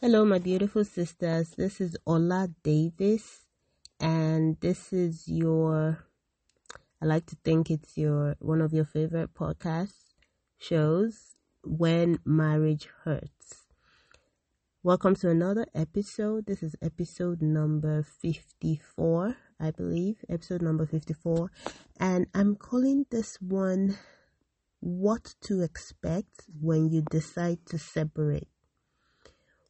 Hello, my beautiful sisters. This is Ola Davis, and this is your. I like to think it's your one of your favorite podcast shows, When Marriage Hurts. Welcome to another episode. This is episode number 54, I believe. Episode number 54. And I'm calling this one What to Expect When You Decide to Separate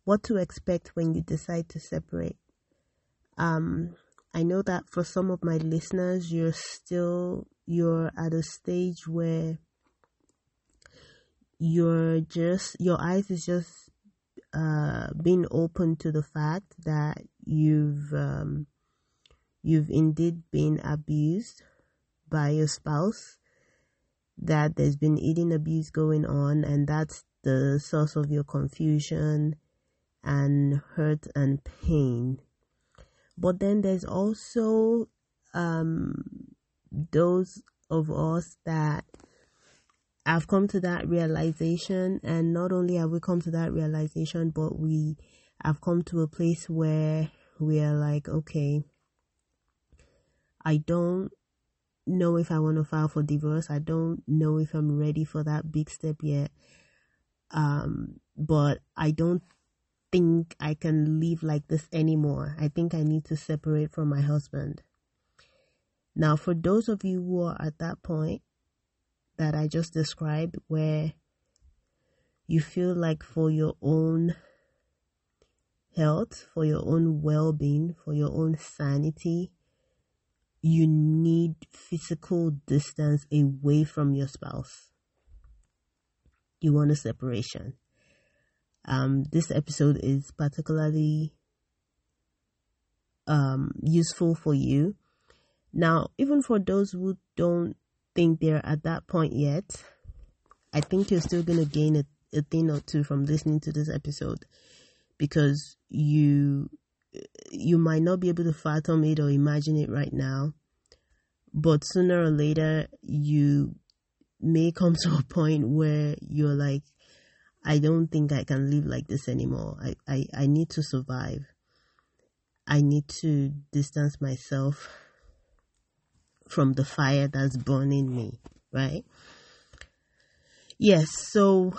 what to expect when you decide to separate. Um, I know that for some of my listeners, you're still you're at a stage where you're just your eyes is just uh, being open to the fact that you've um, you've indeed been abused by your spouse that there's been eating abuse going on and that's the source of your confusion and hurt and pain. But then there's also um, those of us that have come to that realization, and not only have we come to that realization, but we have come to a place where we are like, okay, I don't know if I want to file for divorce. I don't know if I'm ready for that big step yet. Um, but I don't think I can live like this anymore. I think I need to separate from my husband. Now, for those of you who are at that point that I just described, where you feel like for your own health, for your own well being, for your own sanity, you need physical distance away from your spouse. You want a separation um, this episode is particularly um, useful for you. Now, even for those who don't think they're at that point yet, I think you're still going to gain a, a thing or two from listening to this episode because you you might not be able to fathom it or imagine it right now, but sooner or later you may come to a point where you're like, I don't think I can live like this anymore. I, I, I need to survive. I need to distance myself from the fire that's burning me, right? Yes, so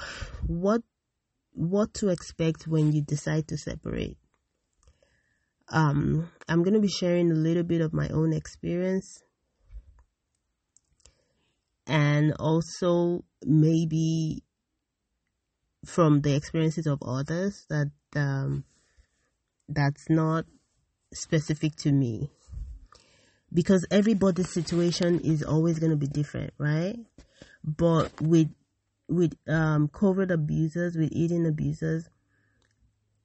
what what to expect when you decide to separate? Um, I'm going to be sharing a little bit of my own experience and also maybe from the experiences of others that um, that's not specific to me because everybody's situation is always going to be different right but with with um covert abusers with eating abusers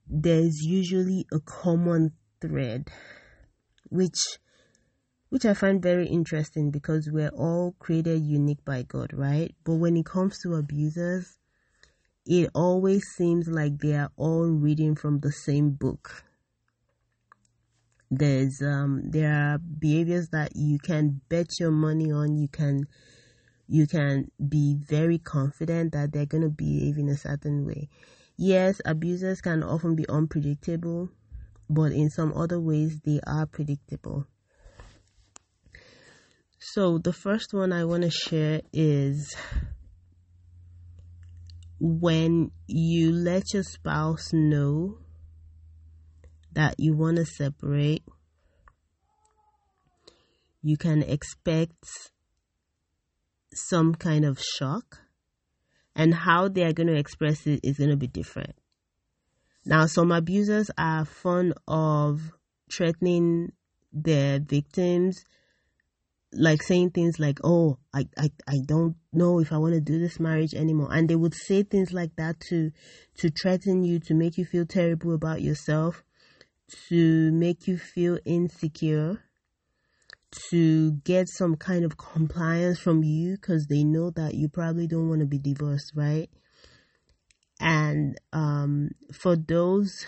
there's usually a common thread which which I find very interesting because we're all created unique by God, right? But when it comes to abusers, it always seems like they are all reading from the same book. There's um there are behaviors that you can bet your money on. You can you can be very confident that they're gonna behave in a certain way. Yes, abusers can often be unpredictable, but in some other ways they are predictable. So the first one I want to share is when you let your spouse know that you want to separate, you can expect some kind of shock, and how they are going to express it is going to be different. Now, some abusers are fond of threatening their victims like saying things like, "Oh, I, I, I don't know if I want to do this marriage anymore," and they would say things like that to to threaten you, to make you feel terrible about yourself, to make you feel insecure, to get some kind of compliance from you because they know that you probably don't want to be divorced, right? And um, for those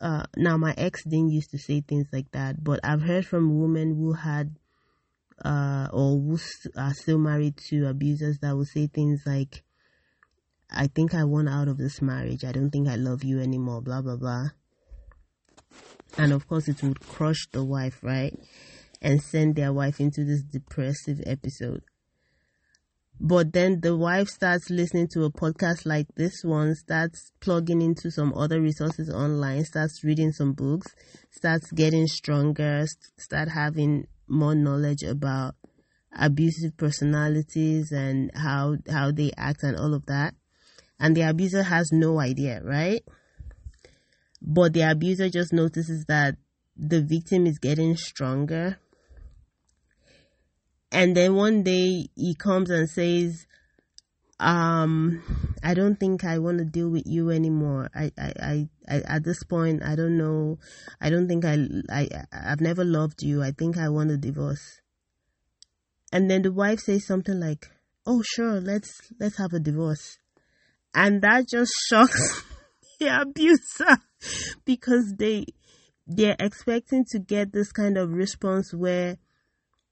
uh, now my ex didn't used to say things like that, but I've heard from women who had uh, or who are still married to abusers that will say things like, I think I want out of this marriage. I don't think I love you anymore, blah, blah, blah. And of course, it would crush the wife, right? And send their wife into this depressive episode. But then the wife starts listening to a podcast like this one, starts plugging into some other resources online, starts reading some books, starts getting stronger, start having more knowledge about abusive personalities and how how they act and all of that. And the abuser has no idea, right? But the abuser just notices that the victim is getting stronger. And then one day he comes and says, um, I don't think I want to deal with you anymore. I, I, I, I, at this point, I don't know. I don't think I, I, I've never loved you. I think I want a divorce. And then the wife says something like, "Oh, sure, let's let's have a divorce," and that just shocks the abuser because they they're expecting to get this kind of response where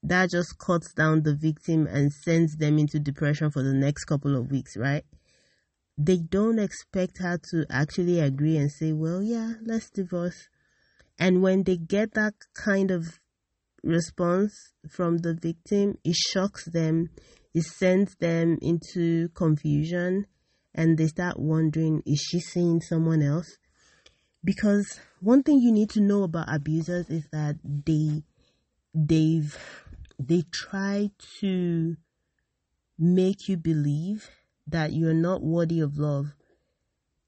that just cuts down the victim and sends them into depression for the next couple of weeks, right? They don't expect her to actually agree and say, well, yeah, let's divorce. And when they get that kind of response from the victim, it shocks them, it sends them into confusion, and they start wondering, is she seeing someone else? Because one thing you need to know about abusers is that they they've they try to make you believe that you're not worthy of love.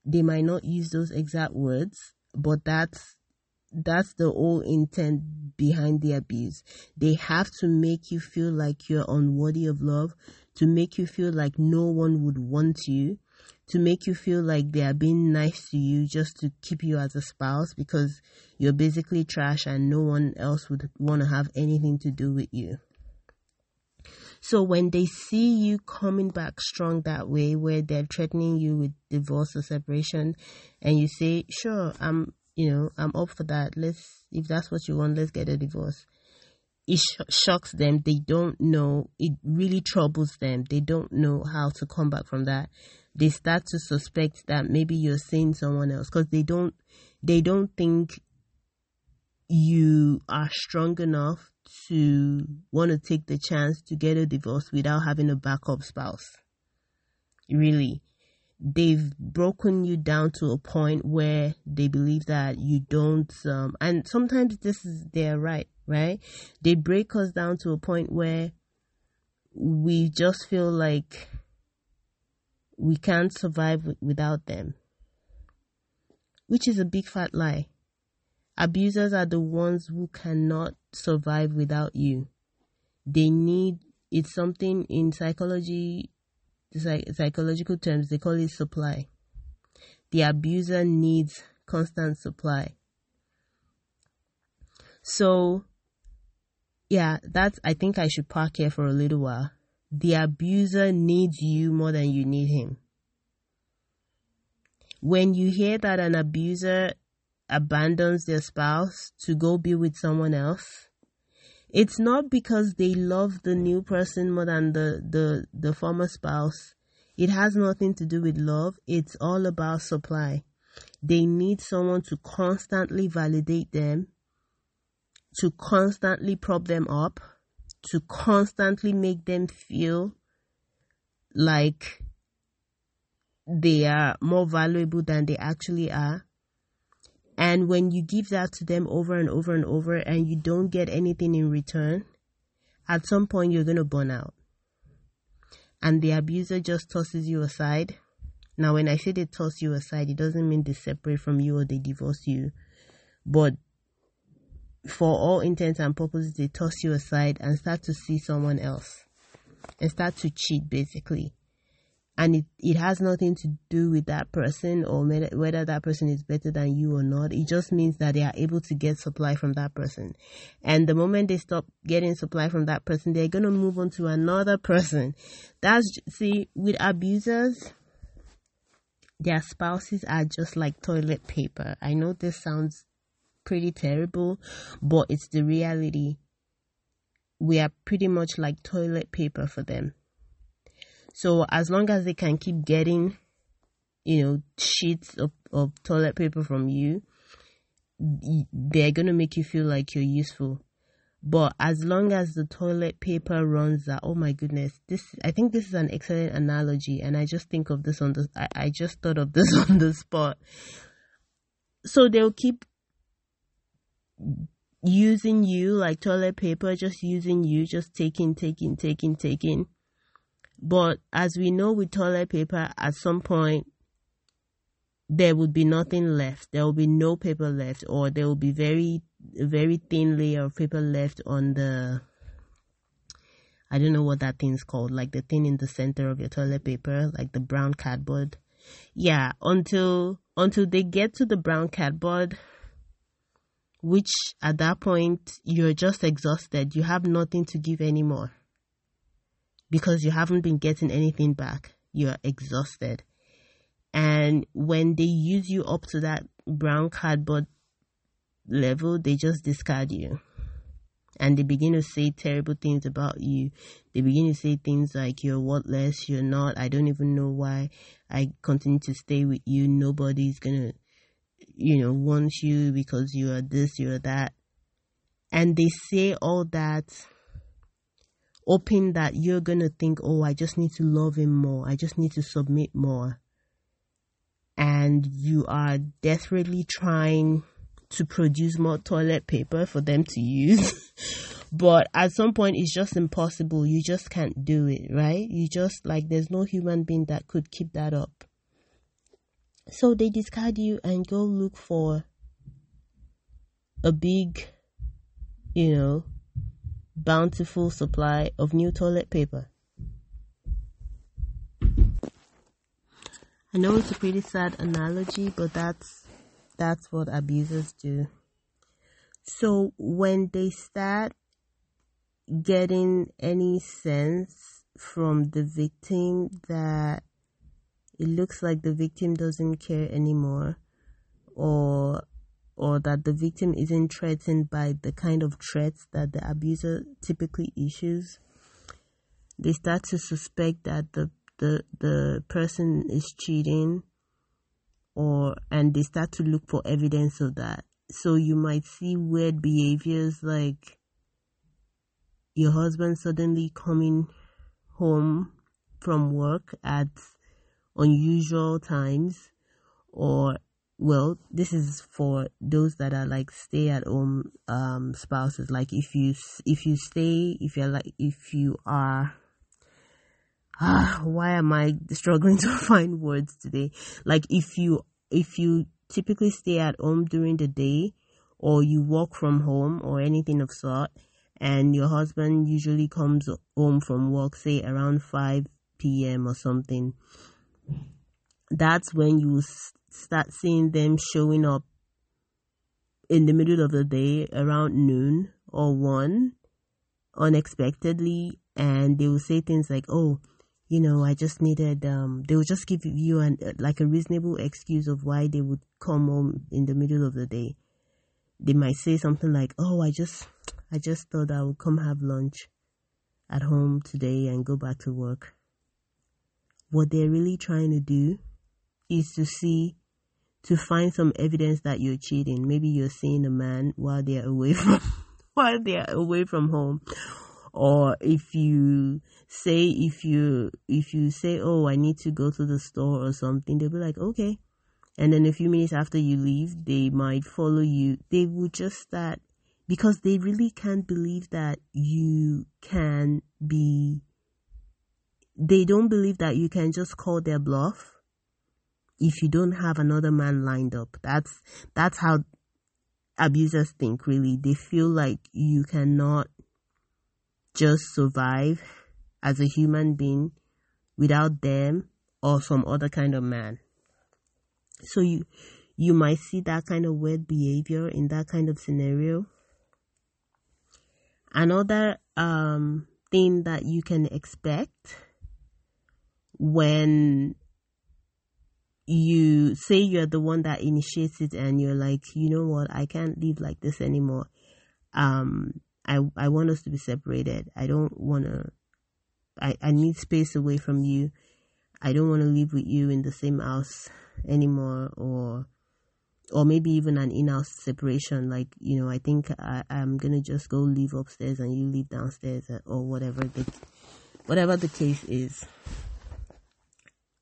They might not use those exact words, but that's that's the whole intent behind the abuse. They have to make you feel like you're unworthy of love, to make you feel like no one would want you, to make you feel like they are being nice to you just to keep you as a spouse because you're basically trash and no one else would want to have anything to do with you. So when they see you coming back strong that way, where they're threatening you with divorce or separation, and you say, "Sure, I'm, you know, I'm up for that. Let's, if that's what you want, let's get a divorce." It sh- shocks them. They don't know. It really troubles them. They don't know how to come back from that they start to suspect that maybe you're seeing someone else because they don't they don't think you are strong enough to want to take the chance to get a divorce without having a backup spouse. Really. They've broken you down to a point where they believe that you don't, um, and sometimes this is their right, right? They break us down to a point where we just feel like we can't survive without them, which is a big fat lie. Abusers are the ones who cannot survive without you. They need it's something in psychology, psychological terms, they call it supply. The abuser needs constant supply. So, yeah, that's, I think I should park here for a little while the abuser needs you more than you need him. When you hear that an abuser abandons their spouse to go be with someone else, it's not because they love the new person more than the, the, the former spouse. It has nothing to do with love. It's all about supply. They need someone to constantly validate them, to constantly prop them up, to constantly make them feel like they are more valuable than they actually are. And when you give that to them over and over and over and you don't get anything in return, at some point you're going to burn out. And the abuser just tosses you aside. Now, when I say they toss you aside, it doesn't mean they separate from you or they divorce you. But for all intents and purposes, they toss you aside and start to see someone else and start to cheat basically. And it, it has nothing to do with that person or whether that person is better than you or not. It just means that they are able to get supply from that person. And the moment they stop getting supply from that person, they're going to move on to another person. That's, see, with abusers, their spouses are just like toilet paper. I know this sounds pretty terrible, but it's the reality. We are pretty much like toilet paper for them. So as long as they can keep getting you know, sheets of, of toilet paper from you, they're to make you feel like you're useful. But as long as the toilet paper runs out, oh my goodness, this I think this is an excellent analogy, and I just think of this on the I, I just thought of this on the spot. So they'll keep using you like toilet paper, just using you, just taking, taking, taking, taking. But as we know with toilet paper, at some point there would be nothing left. There will be no paper left, or there will be very, very thin layer of paper left on the. I don't know what that thing's called, like the thing in the center of your toilet paper, like the brown cardboard. Yeah, until until they get to the brown cardboard, which at that point you're just exhausted. You have nothing to give anymore because you haven't been getting anything back. You're exhausted. And when they use you up to that brown cardboard level, they just discard you. And they begin to say terrible things about you. They begin to say things like, you're worthless, you're not, I don't even know why I continue to stay with you. Nobody's gonna, you know, wants you because you are this, you are that. And they say all that hoping that you're gonna think, oh, I just need to love him more. I just need to submit more and you are desperately trying to produce more toilet paper for them to use. but at some point, it's just impossible. You just can't do it, right? You just like, there's no human being that could keep that up. So they discard you and go look for a big, you know, bountiful supply of new toilet paper. I know it's a pretty sad analogy, but that's that's what abusers do. So when they start getting any sense from the victim that it looks like the victim doesn't care anymore or or that the victim isn't threatened by the kind of threats that the abuser typically issues they start to suspect that the the the person is cheating or and they start to look for evidence of that. So you might see weird behaviors like your husband suddenly coming home from work at unusual times or well this is for those that are like stay at home um spouses like if you if you stay if you're like if you are ah, why am I struggling to find words today? Like if you if you typically stay at home during the day or you work from home or anything of sort and your husband usually comes home from work say around 5 p.m. or something that's when you start seeing them showing up in the middle of the day around noon or 1 unexpectedly and they will say things like oh you know, I just needed, um, they will just give you an, like a reasonable excuse of why they would come home in the middle of the day. They might say something like, oh, I just, I just thought I would come have lunch at home today and go back to work. What they're really trying to do is to see, to find some evidence that you're cheating. Maybe you're seeing a man while they're away from, while they're away from home. Or if you say if you if you say oh i need to go to the store or something they'll be like okay. And then a few minutes after you leave they might follow you. They will just start because they really can't believe that you can be they don't believe that you can just call their bluff if you don't have another man lined up that's that's how abusers think really they feel like you cannot just survive as a human being without them or some other kind of man. So you you might see that kind of weird behavior in that kind of scenario. Another um, thing that you can expect when you say you're the one that initiates it and you're like, you know what, I can't live like this anymore. Um, I, I want us to be separated. I don't want to, I, I need space away from you. I don't want to live with you in the same house anymore or or maybe even an in-house separation like you know i think I, i'm gonna just go live upstairs and you live downstairs or whatever the whatever the case is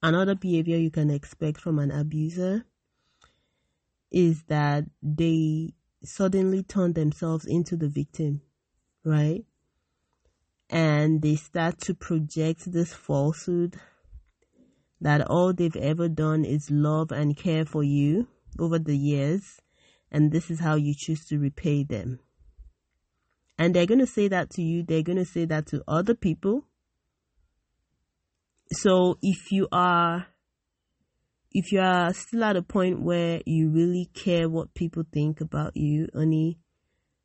another behavior you can expect from an abuser is that they suddenly turn themselves into the victim right and they start to project this falsehood that all they've ever done is love and care for you over the years, and this is how you choose to repay them. And they're going to say that to you, they're going to say that to other people. So if you are if you are still at a point where you really care what people think about you, honey,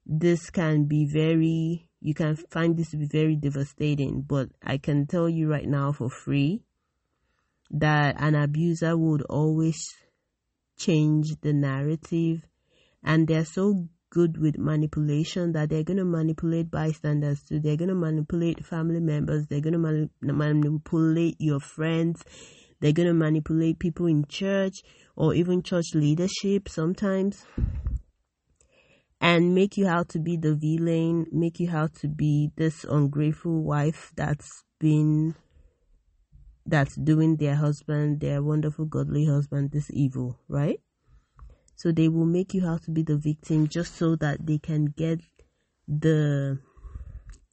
this can be very you can find this to be very devastating, but I can tell you right now for free that an abuser would always change the narrative. And they're so good with manipulation that they're going to manipulate bystanders too. They're going to manipulate family members. They're going to mani- manipulate your friends. They're going to manipulate people in church or even church leadership sometimes and make you out to be the villain, make you out to be this ungrateful wife that's been that's doing their husband, their wonderful godly husband, this evil, right? So they will make you have to be the victim just so that they can get the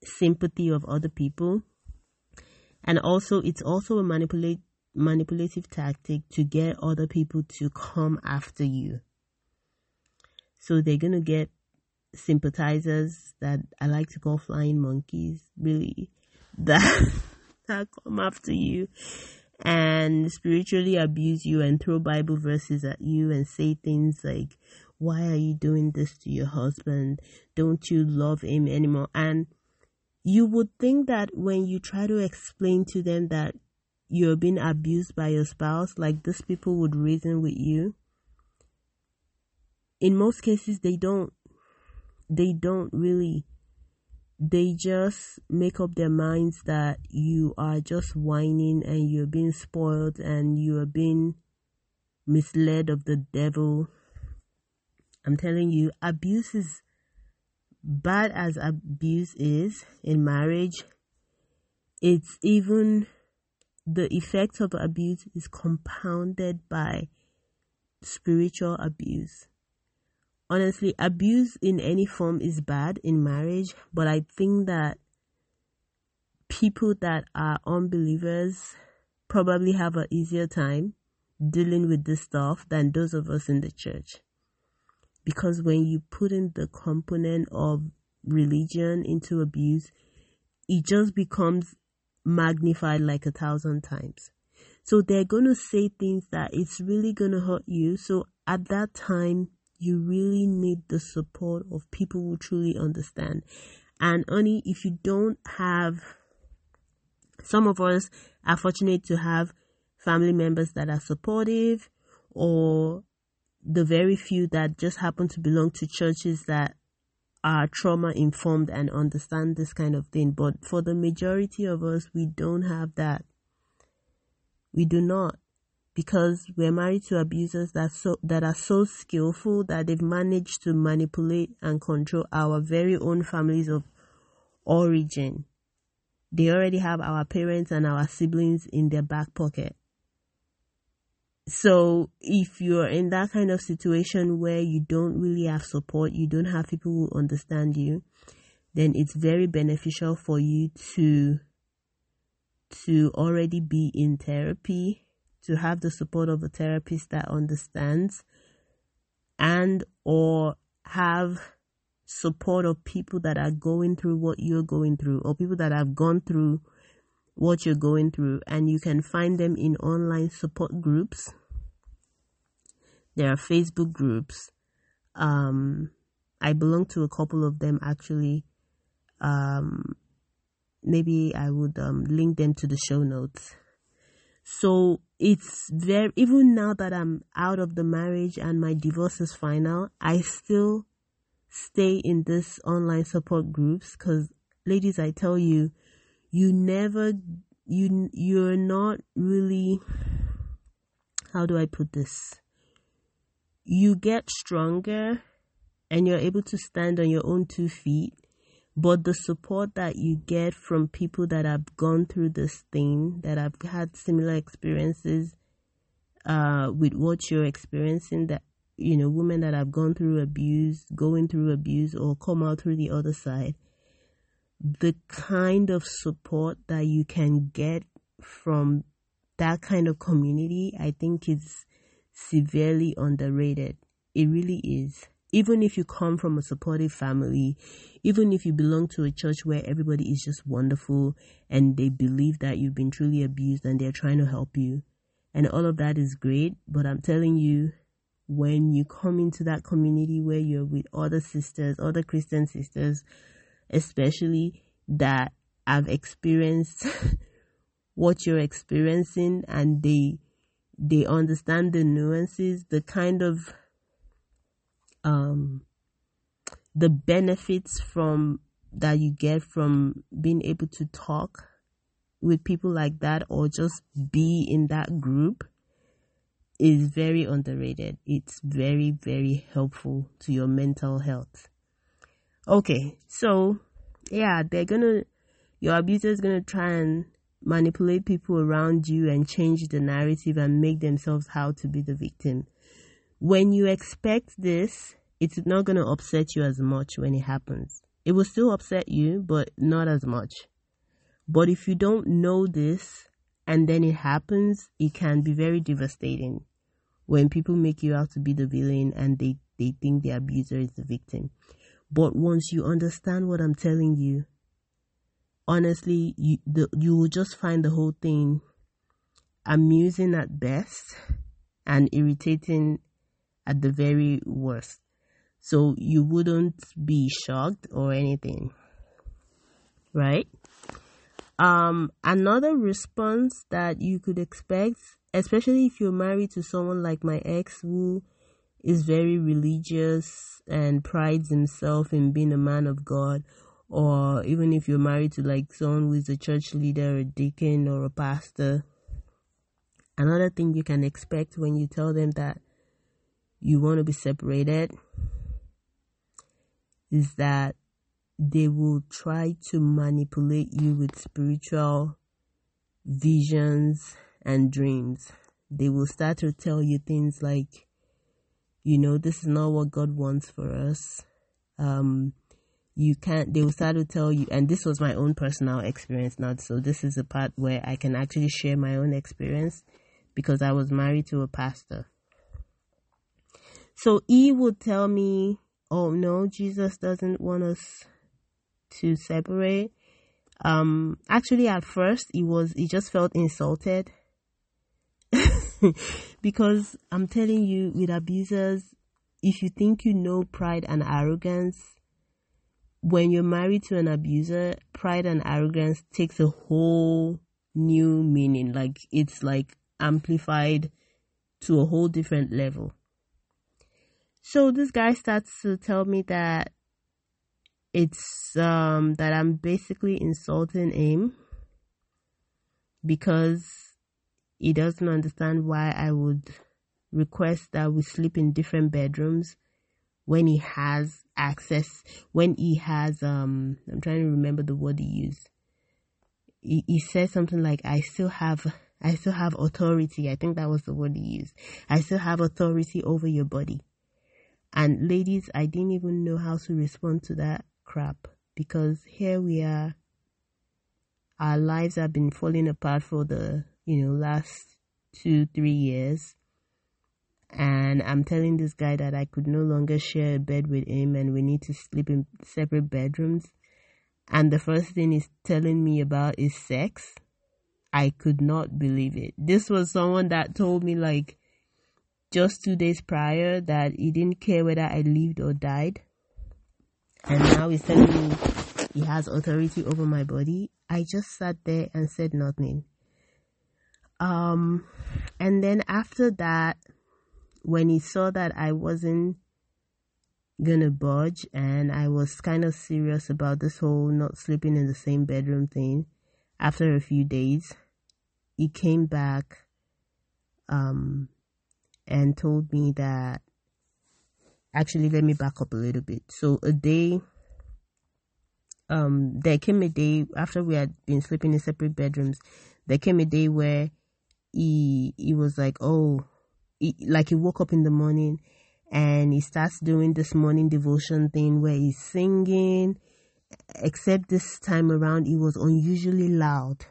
sympathy of other people. And also, it's also a manipulate manipulative tactic to get other people to come after you. So they're gonna get sympathizers that I like to call flying monkeys, really, that that come after you and spiritually abuse you and throw Bible verses at you and say things like, Why are you doing this to your husband? Don't you love him anymore? And you would think that when you try to explain to them that you're being abused by your spouse, like these people would reason with you. In most cases, they don't. They don't really they just make up their minds that you are just whining and you're being spoiled and you are being misled of the devil. I'm telling you, abuse is bad as abuse is in marriage. It's even the effect of abuse is compounded by spiritual abuse honestly, abuse in any form is bad in marriage, but I think that people that are unbelievers probably have an easier time dealing with this stuff than those of us in the church. Because when you put in the component of religion into abuse, it just becomes magnified like a thousand times. So they're going to say things that it's really going to hurt you. So at that time, you really need the support of people who truly understand. And only if you don't have, some of us are fortunate to have family members that are supportive or the very few that just happen to belong to churches that are trauma informed and understand this kind of thing. But for the majority of us, we don't have that. We do not because we're married to abusers that so that are so skillful that they've managed to manipulate and control our very own families of origin. They already have our parents and our siblings in their back pocket. So if you're in that kind of situation where you don't really have support, you don't have people who understand you, then it's very beneficial for you to to already be in therapy to have the support of a therapist that understands and or have support of people that are going through what you're going through or people that have gone through what you're going through. And you can find them in online support groups. There are facebook groups. Um i belong to a couple of them actually. Um maybe i would um link them to the show notes so it's very, even now that I'm out of the marriage and my divorce is final, I still stay in this online support groups because ladies, I tell you, you never you you're not really how do I put this? You get stronger and you're able to stand on your own two feet, but the support that you get from people that have gone through this thing, that have had similar experiences uh, with what you're experiencing, that you know, women that have gone through abuse, going through abuse, or come out through the other side, the kind of support that you can get from that kind of community, I think is severely underrated. It really is. Even if you come from a supportive family, even if you belong to a church where everybody is just wonderful and they believe that you've been truly abused and they're trying to help you, and all of that is great, but I'm telling you, when you come into that community where you're with other sisters, other Christian sisters, especially that have experienced what you're experiencing and they they understand the nuances, the kind of um the benefits from that you get from being able to talk with people like that or just be in that group is very underrated. It's very, very helpful to your mental health. Okay, so yeah, they're gonna, your abuser is gonna try and manipulate people around you and change the narrative and make themselves how to be the victim. When you expect this, it's not gonna upset you as much when it happens. It will still upset you, but not as much. But if you don't know this and then it happens, it can be very devastating when people make you out to be the villain and they, they think the abuser is the victim. But once you understand what I'm telling you, honestly, you, the, you will just find the whole thing amusing at best and irritating at the very worst. So you wouldn't be shocked or anything. Right? Um, another response that you could expect especially if you're married to someone like my ex who is very religious and prides himself in being a man of God, or even if you're married to like someone who is a church leader, a deacon, or a pastor. Another thing you can expect when you tell them that you want to be separated is that they will try to manipulate you with spiritual visions and dreams. They will start to tell you things like, you know, this is not what God wants for us. Um, you can't, they will start to tell you, and this was my own personal experience now. So this is a part where I can actually share my own experience because I was married to a pastor. So he would tell me, oh no, Jesus doesn't want us to separate. Um, actually at first he was, he just felt insulted because I'm telling you, with abusers, if you think you know pride and arrogance, when you're married to an abuser, pride and arrogance takes a whole new meaning. Like it's like amplified to a whole different level. So this guy starts to tell me that it's um that I'm basically insulting him because he doesn't understand why I would request that we sleep in different bedrooms when he has access, when he has, um, I'm trying to remember the word he used. He, he said something like, I still have, I still have authority. I think that was the word he used. I still have authority over your body. And ladies, I didn't even know how to respond to that crap because here we are. Our lives have been falling apart for the you know, last two, three years. And I'm telling this guy that I could no longer share a bed with him and we need to sleep in separate bedrooms. And the first thing he's telling me about is sex. I could not believe it. This was someone that told me like just two days prior that he didn't care whether I lived or died. And now he's telling me he has authority over my body. I just sat there and said nothing. Um, and then after that, when he saw that I wasn't gonna budge and I was kind of serious about this whole not sleeping in the same bedroom thing, after a few days, he came back um, and told me that actually let me back up a little bit. So a day um there came a day after we had been sleeping in separate bedrooms, there came a day where he he was like, Oh he, like he woke up in the morning and he starts doing this morning devotion thing where he's singing except this time around it was unusually loud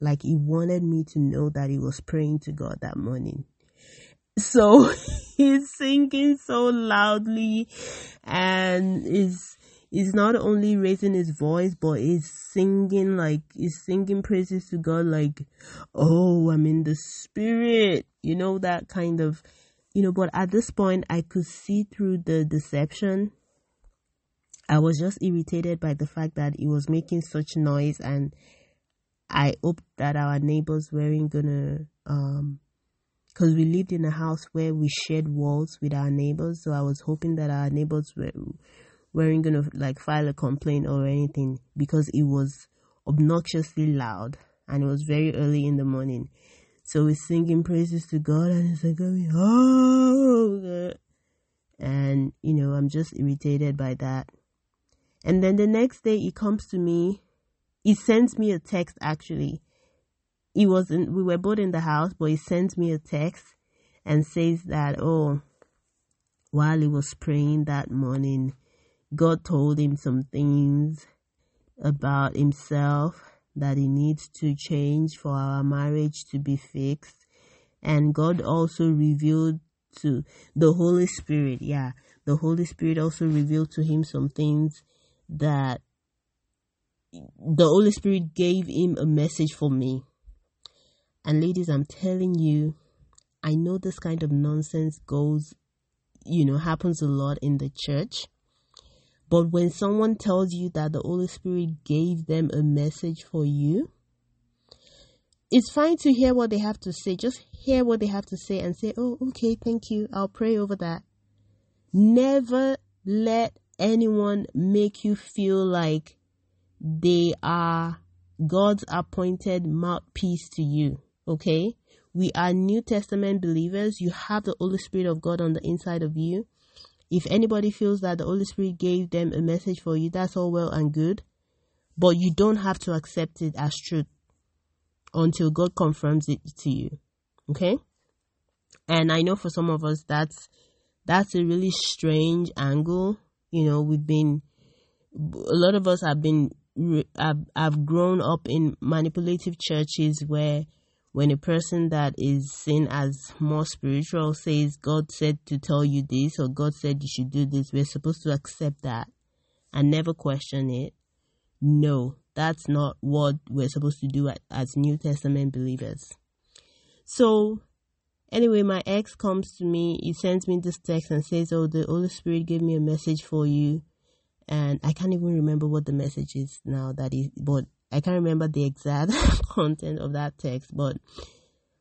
like he wanted me to know that he was praying to god that morning so he's singing so loudly and is is not only raising his voice but he's singing like he's singing praises to god like oh i'm in the spirit you know that kind of you know but at this point i could see through the deception. I was just irritated by the fact that he was making such noise and i hoped that our neighbors weren't gonna um because we lived in a house where we shared walls with our neighbors so i was hoping that our neighbors were weren't gonna like file a complaint or anything because it was obnoxiously loud and it was very early in the morning so we're singing praises to God and it's like, going, oh. And, you know, I'm just irritated by that. And then the next day he comes to me. He sends me a text actually. He wasn't, we were both in the house, but he sent me a text and says that, oh, while he was praying that morning, God told him some things about himself that he needs to change for our marriage to be fixed. And God also revealed to the Holy Spirit, yeah, the Holy Spirit also revealed to him some things that the Holy Spirit gave him a message for me. And ladies, I'm telling you, I know this kind of nonsense goes, you know, happens a lot in the church. But when someone tells you that the Holy Spirit gave them a message for you, it's fine to hear what they have to say. Just hear what they have to say and say, oh, okay, thank you. I'll pray over that. Never let anyone make you feel like they are God's appointed mouthpiece to you. Okay? We are New Testament believers. You have the Holy Spirit of God on the inside of you. If anybody feels that the Holy Spirit gave them a message for you, that's all well and good. But you don't have to accept it as truth until God confirms it to you. Okay? And I know for some of us that's that's a really strange angle. You know, we've been a lot of us have been have, have grown up in manipulative churches where when a person that is seen as more spiritual says God said to tell you this or God said you should do this, we're supposed to accept that and never question it. No, that's not what we're supposed to do as New Testament believers. So, anyway, my ex comes to me, he sends me this text and says, Oh, the Holy Spirit gave me a message for you. And I can't even remember what the message is now that he, but I can't remember the exact content of that text, but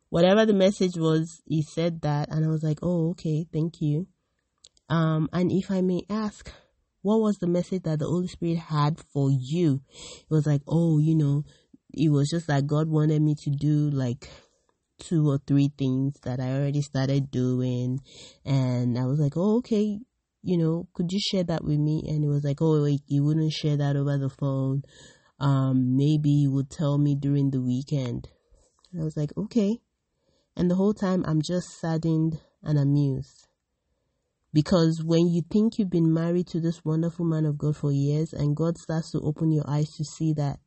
whatever the message was, he said that, and I was like, oh, okay, thank you. Um, and if I may ask, what was the message that the Holy Spirit had for you? It was like, oh, you know, it was just like God wanted me to do like two or three things that I already started doing. And I was like, oh, okay, you know, could you share that with me? And it was like, oh, wait, you wouldn't share that over the phone um, maybe he would tell me during the weekend. And I was like, okay. And the whole time I'm just saddened and amused. Because when you think you've been married to this wonderful man of God for years and God starts to open your eyes to see that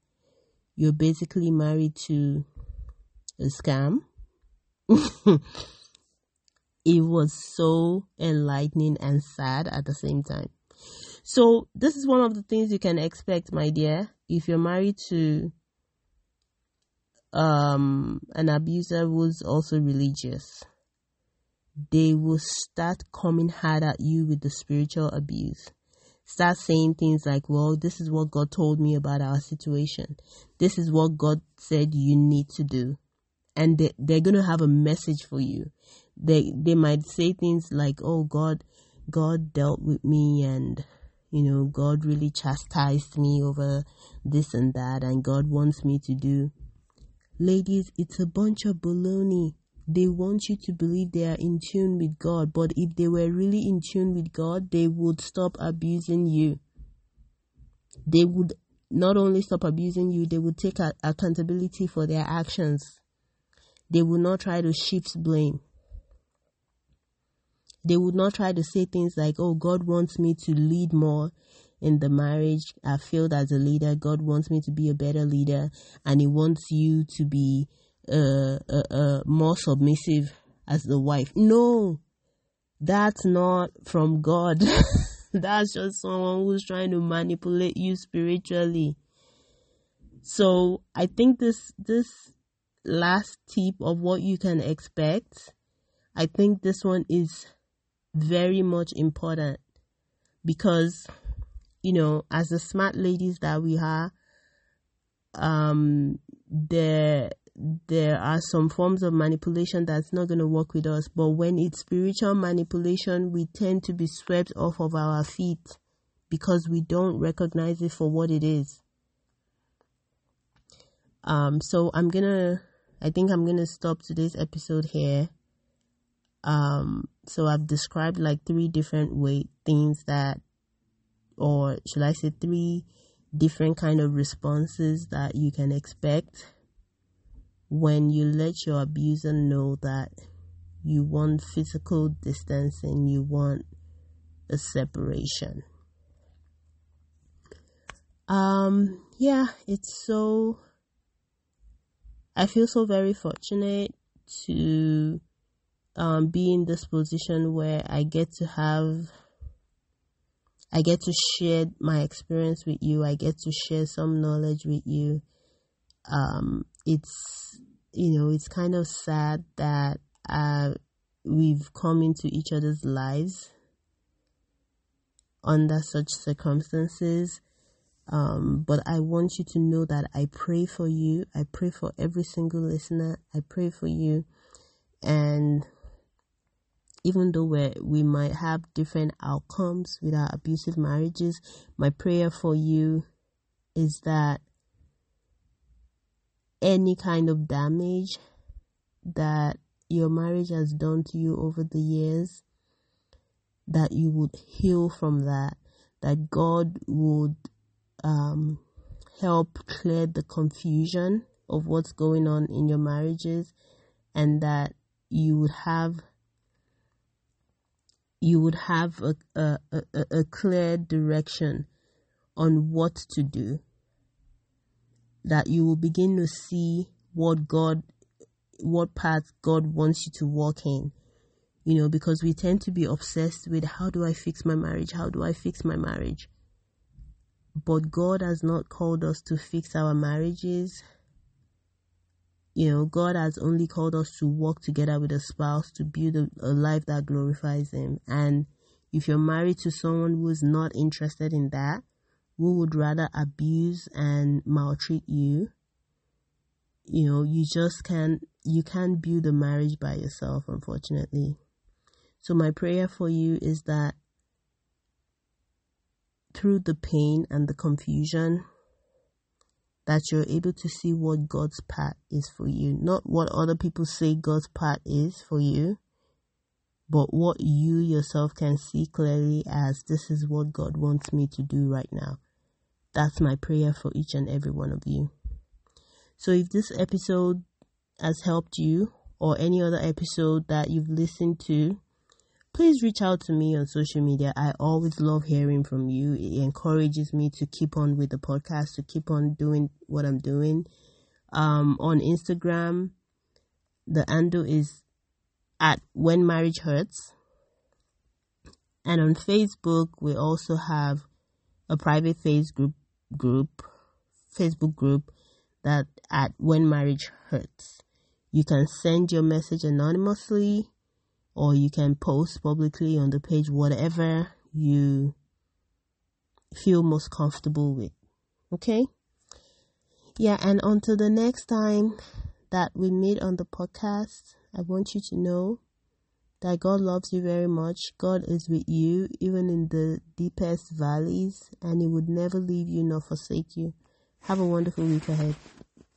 you're basically married to a scam, it was so enlightening and sad at the same time. So, this is one of the things you can expect, my dear if you're married to um, an abuser who's also religious, they will start coming hard at you with the spiritual abuse. Start saying things like, well, this is what God told me about our situation. This is what God said you need to do. And they, they're going to have a message for you. They, they might say things like, oh, God, God dealt with me and you know, God really chastised me over this and that, and God wants me to do. Ladies, it's a bunch of baloney. They want you to believe they are in tune with God, but if they were really in tune with God, they would stop abusing you. They would not only stop abusing you, they would take accountability for their actions. They would not try to shift blame. They would not try to say things like, oh, God wants me to lead more in the marriage. I failed as a leader. God wants me to be a better leader, and He wants you to be uh, uh, uh, more submissive as the wife. No, that's not from God. that's just someone who's trying to manipulate you spiritually. So I think this this last tip of what you can expect, I think this one is very much important because you know as the smart ladies that we are um there there are some forms of manipulation that's not going to work with us. But when it's spiritual manipulation we tend to be swept off of our feet because we don't recognize it for what it is. Um so i'm gonna i think i'm gonna stop today's episode here um, so I've described like three different way things that, or should I say three different kind of responses that you can expect when you let your abuser know that you want physical distancing, you want a separation. Um, yeah, it's so, I feel so very fortunate to um, be in this position where I get to have, I get to share my experience with you. I get to share some knowledge with you. Um, it's, you know, it's kind of sad that uh, we've come into each other's lives under such circumstances. Um, but I want you to know that I pray for you. I pray for every single listener. I pray for you. And even though we we might have different outcomes with our abusive marriages, my prayer for you is that any kind of damage that your marriage has done to you over the years, that you would heal from that, that God would um, help clear the confusion of what's going on in your marriages, and that you would have you would have a, a, a, a clear direction on what to do. That you will begin to see what God, what path God wants you to walk in. You know, because we tend to be obsessed with how do I fix my marriage? How do I fix my marriage? But God has not called us to fix our marriages you know, God has only called us to work together with a spouse to build a, a life that glorifies Him. And if you're married to someone who is not interested in that, who would rather abuse and maltreat you, you know, you just can't, you can't build a marriage by yourself, unfortunately. So my prayer for you is that through the pain and the confusion, that you're able to see what God's part is for you, not what other people say God's part is for you, but what you yourself can see clearly as this is what God wants me to do right now. That's my prayer for each and every one of you. So if this episode has helped you or any other episode that you've listened to, please reach out to me on social media. I always love hearing from you. It encourages me to keep on with the podcast, to keep on doing what I'm doing. Um, on Instagram, the handle is at When Marriage Hurts. And on Facebook, we also have a private face group, group, Facebook group that at When Marriage Hurts. You can send your message anonymously or you can post publicly on the page whatever you feel most comfortable with. Okay? Yeah, and until the next time that we meet on the podcast, I want you to know that God loves you very much. God is with you, even in the deepest valleys, and He would never leave you nor forsake you. Have a wonderful week ahead.